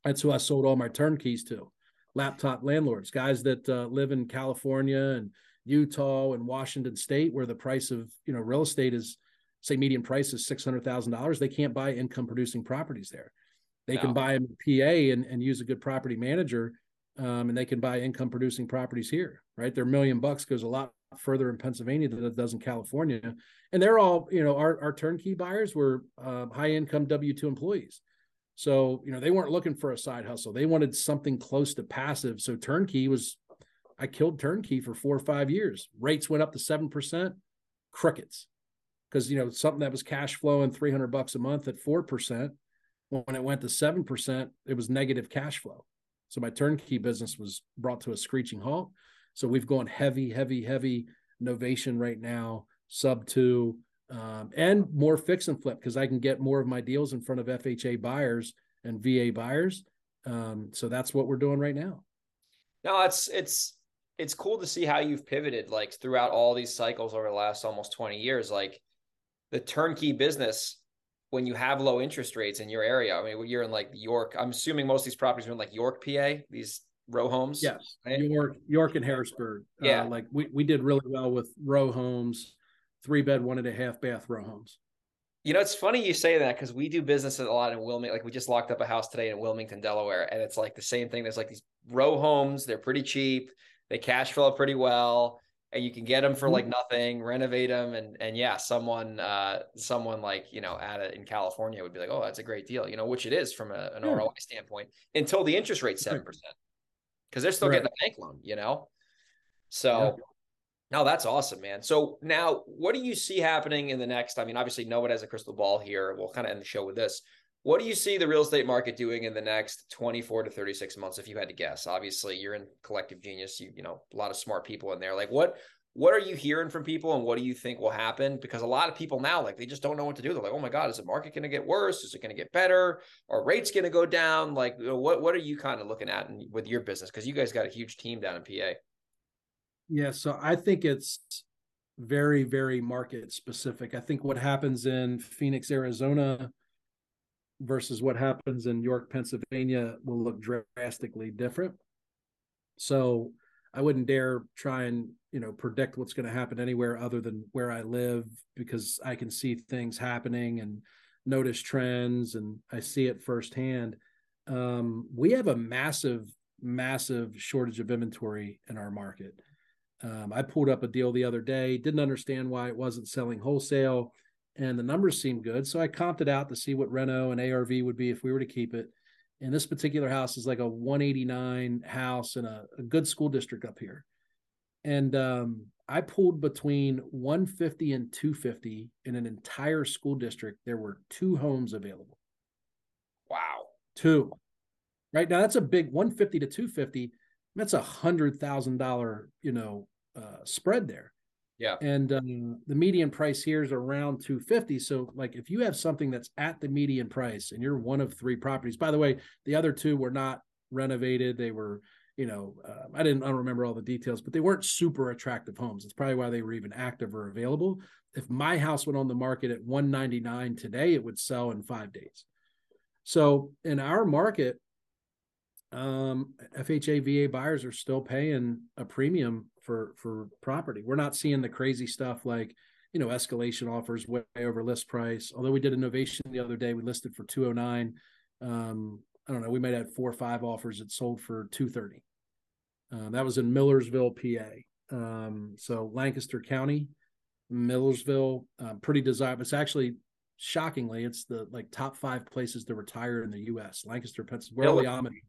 That's who I sold all my turnkeys to. Laptop landlords, guys that uh, live in California and Utah and Washington State, where the price of you know real estate is say median price is six hundred thousand dollars, they can't buy income producing properties there. They no. can buy a PA and, and use a good property manager, um, and they can buy income producing properties here. Right, their million bucks goes a lot further in Pennsylvania than it does in California, and they're all you know our our turnkey buyers were uh, high income W two employees. So, you know, they weren't looking for a side hustle. They wanted something close to passive. So turnkey was I killed turnkey for four or five years. Rates went up to 7%, crickets. Because, you know, something that was cash flowing 300 bucks a month at 4%, when it went to 7%, it was negative cash flow. So my turnkey business was brought to a screeching halt. So we've gone heavy, heavy, heavy novation right now, sub two, um, and more fix and flip because I can get more of my deals in front of FHA buyers and VA buyers. Um, so that's what we're doing right now. No, it's it's it's cool to see how you've pivoted like throughout all these cycles over the last almost 20 years like the turnkey business when you have low interest rates in your area i mean you're in like york i'm assuming most of these properties are in like york pa these row homes yes right? york york and harrisburg uh, yeah uh, like we, we did really well with row homes three bed one and a half bath row homes you know, it's funny you say that because we do business a lot in Wilmington. Like we just locked up a house today in Wilmington, Delaware, and it's like the same thing. There's like these row homes. They're pretty cheap. They cash flow pretty well, and you can get them for like mm-hmm. nothing, renovate them, and and yeah, someone uh someone like you know at it in California would be like, oh, that's a great deal, you know, which it is from a, an yeah. ROI standpoint until the interest rate seven percent because they're still right. getting a bank loan, you know. So. Yeah. No, that's awesome, man. So now, what do you see happening in the next? I mean, obviously, no one has a crystal ball here. We'll kind of end the show with this. What do you see the real estate market doing in the next 24 to 36 months if you had to guess? Obviously, you're in collective genius, you you know, a lot of smart people in there. Like what what are you hearing from people and what do you think will happen? Because a lot of people now like they just don't know what to do. They're like, "Oh my god, is the market going to get worse? Is it going to get better? Are rates going to go down?" Like what what are you kind of looking at in, with your business cuz you guys got a huge team down in PA. Yeah, so I think it's very very market specific. I think what happens in Phoenix, Arizona, versus what happens in York, Pennsylvania will look drastically different. So I wouldn't dare try and, you know, predict what's going to happen anywhere other than where I live because I can see things happening and notice trends and I see it firsthand. Um, we have a massive, massive shortage of inventory in our market. Um, I pulled up a deal the other day, didn't understand why it wasn't selling wholesale and the numbers seemed good. So I comped it out to see what Reno and ARV would be if we were to keep it. And this particular house is like a 189 house in a, a good school district up here. And um, I pulled between 150 and 250 in an entire school district. There were two homes available. Wow. Two. Right now, that's a big 150 to 250. That's a hundred thousand dollar, you know, uh, spread there. Yeah. And um, the median price here is around 250. So like if you have something that's at the median price and you're one of three properties, by the way, the other two were not renovated. They were, you know, uh, I didn't I don't remember all the details, but they weren't super attractive homes. It's probably why they were even active or available. If my house went on the market at 199 today, it would sell in five days. So in our market, um, FHA VA buyers are still paying a premium for for property. We're not seeing the crazy stuff like you know escalation offers way over list price. Although we did a novation the other day, we listed for two hundred nine. Um, I don't know. We might have four or five offers that sold for two thirty. Uh, that was in Millersville, PA. Um, so Lancaster County, Millersville, uh, pretty desirable. It's actually shockingly, it's the like top five places to retire in the U.S. Lancaster, Pennsylvania, where really?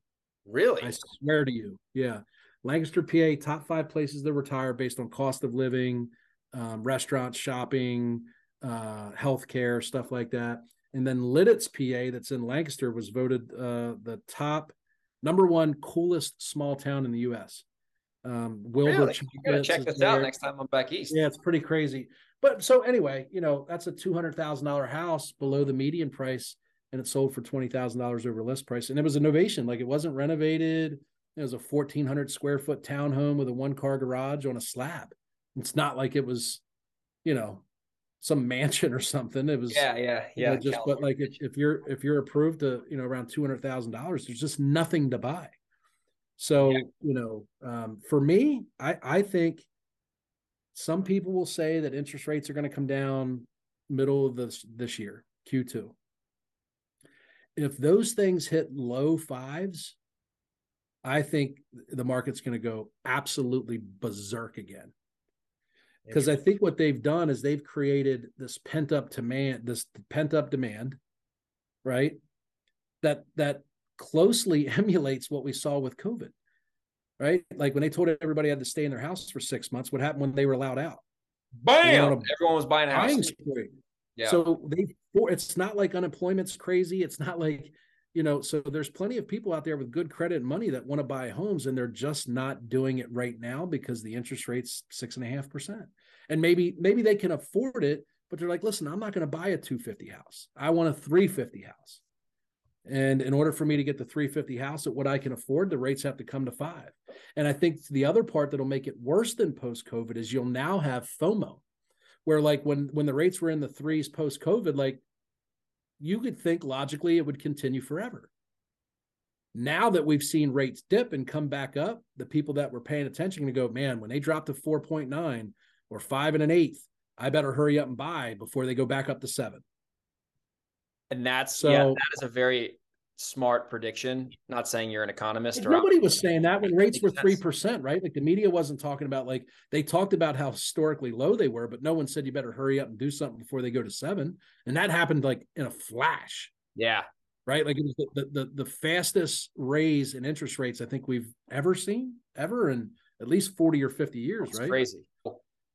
Really? I swear to you, yeah. Lancaster, PA, top five places to retire based on cost of living, um, restaurants, shopping, uh, healthcare, stuff like that. And then Lititz, PA, that's in Lancaster, was voted uh, the top number one coolest small town in the U.S. Um, Wilbur, really? gotta check this there. out next time I'm back east. Yeah, it's pretty crazy. But so anyway, you know, that's a two hundred thousand dollar house below the median price, and it sold for twenty thousand dollars over list price, and it was a novation. Like it wasn't renovated. It was a fourteen hundred square foot townhome with a one car garage on a slab. It's not like it was, you know, some mansion or something. It was yeah, yeah, yeah. You know, just but like if, if you're if you're approved to you know around two hundred thousand dollars, there's just nothing to buy. So yeah. you know, um, for me, I I think some people will say that interest rates are going to come down middle of this this year, Q2. If those things hit low fives, I think the market's going to go absolutely berserk again. Because I think what they've done is they've created this pent up demand, this pent up demand, right? That that closely emulates what we saw with COVID right? Like when they told everybody had to stay in their house for six months, what happened when they were allowed out? Bam! Everyone was buying a house. Yeah. So they, it's not like unemployment's crazy. It's not like, you know, so there's plenty of people out there with good credit and money that want to buy homes and they're just not doing it right now because the interest rate's six and a half percent. And maybe, maybe they can afford it, but they're like, listen, I'm not going to buy a 250 house. I want a 350 house. And in order for me to get the 350 house at what I can afford, the rates have to come to five. And I think the other part that'll make it worse than post COVID is you'll now have FOMO, where like when when the rates were in the threes post COVID, like you could think logically it would continue forever. Now that we've seen rates dip and come back up, the people that were paying attention to go, man, when they drop to 4.9 or five and an eighth, I better hurry up and buy before they go back up to seven. And that's so, yeah, that is a very smart prediction. Not saying you're an economist. Or nobody was saying that when rates were three percent, right? Like the media wasn't talking about like they talked about how historically low they were, but no one said you better hurry up and do something before they go to seven. And that happened like in a flash. Yeah. Right. Like it was the the the, the fastest raise in interest rates I think we've ever seen, ever in at least 40 or 50 years, That's right? Crazy.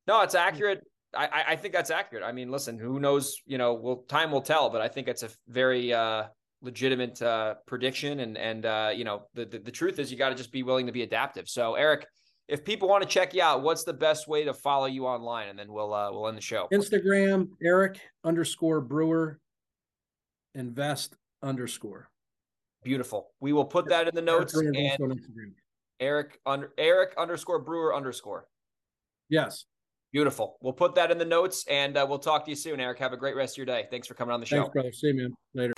No, it's accurate. I, I think that's accurate. I mean, listen, who knows? You know, will time will tell, but I think it's a very uh, legitimate uh, prediction. And and uh, you know, the, the, the truth is, you got to just be willing to be adaptive. So, Eric, if people want to check you out, what's the best way to follow you online? And then we'll uh, we'll end the show. Instagram, Eric underscore Brewer, invest underscore. Beautiful. We will put that in the notes. And Eric under Eric underscore Brewer underscore. Yes. Beautiful. We'll put that in the notes and uh, we'll talk to you soon, Eric. Have a great rest of your day. Thanks for coming on the show. Thanks, brother. See you, man. Later.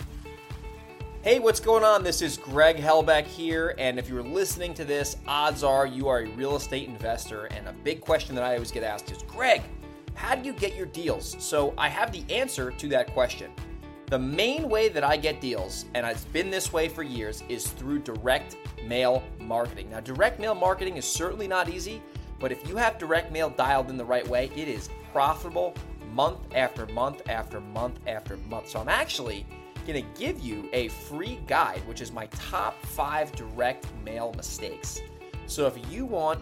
Hey, what's going on? This is Greg Helbig here. And if you're listening to this, odds are you are a real estate investor. And a big question that I always get asked is Greg, how do you get your deals? So I have the answer to that question. The main way that I get deals, and it's been this way for years, is through direct mail marketing. Now, direct mail marketing is certainly not easy. But if you have direct mail dialed in the right way, it is profitable month after month after month after month. So I'm actually going to give you a free guide, which is my top five direct mail mistakes. So if you want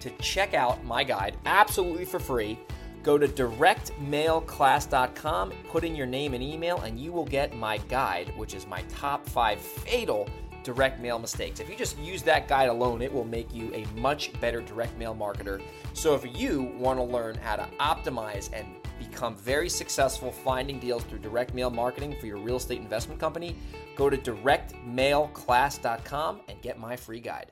to check out my guide absolutely for free, go to directmailclass.com, put in your name and email, and you will get my guide, which is my top five fatal direct mail mistakes. If you just use that guide alone, it will make you a much better direct mail marketer. So if you want to learn how to optimize and become very successful finding deals through direct mail marketing for your real estate investment company, go to directmailclass.com and get my free guide.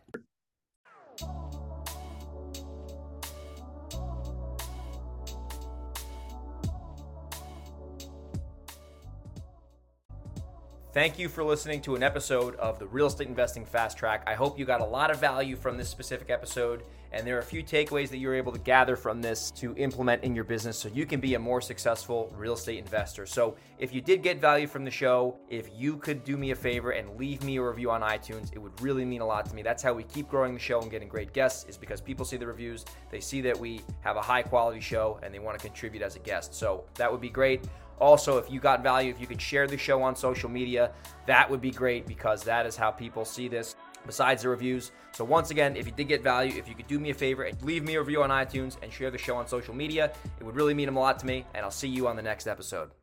Thank you for listening to an episode of the Real Estate Investing Fast Track. I hope you got a lot of value from this specific episode, and there are a few takeaways that you're able to gather from this to implement in your business so you can be a more successful real estate investor. So, if you did get value from the show, if you could do me a favor and leave me a review on iTunes, it would really mean a lot to me. That's how we keep growing the show and getting great guests, is because people see the reviews, they see that we have a high quality show, and they want to contribute as a guest. So, that would be great. Also, if you got value, if you could share the show on social media, that would be great because that is how people see this besides the reviews. So, once again, if you did get value, if you could do me a favor and leave me a review on iTunes and share the show on social media, it would really mean a lot to me. And I'll see you on the next episode.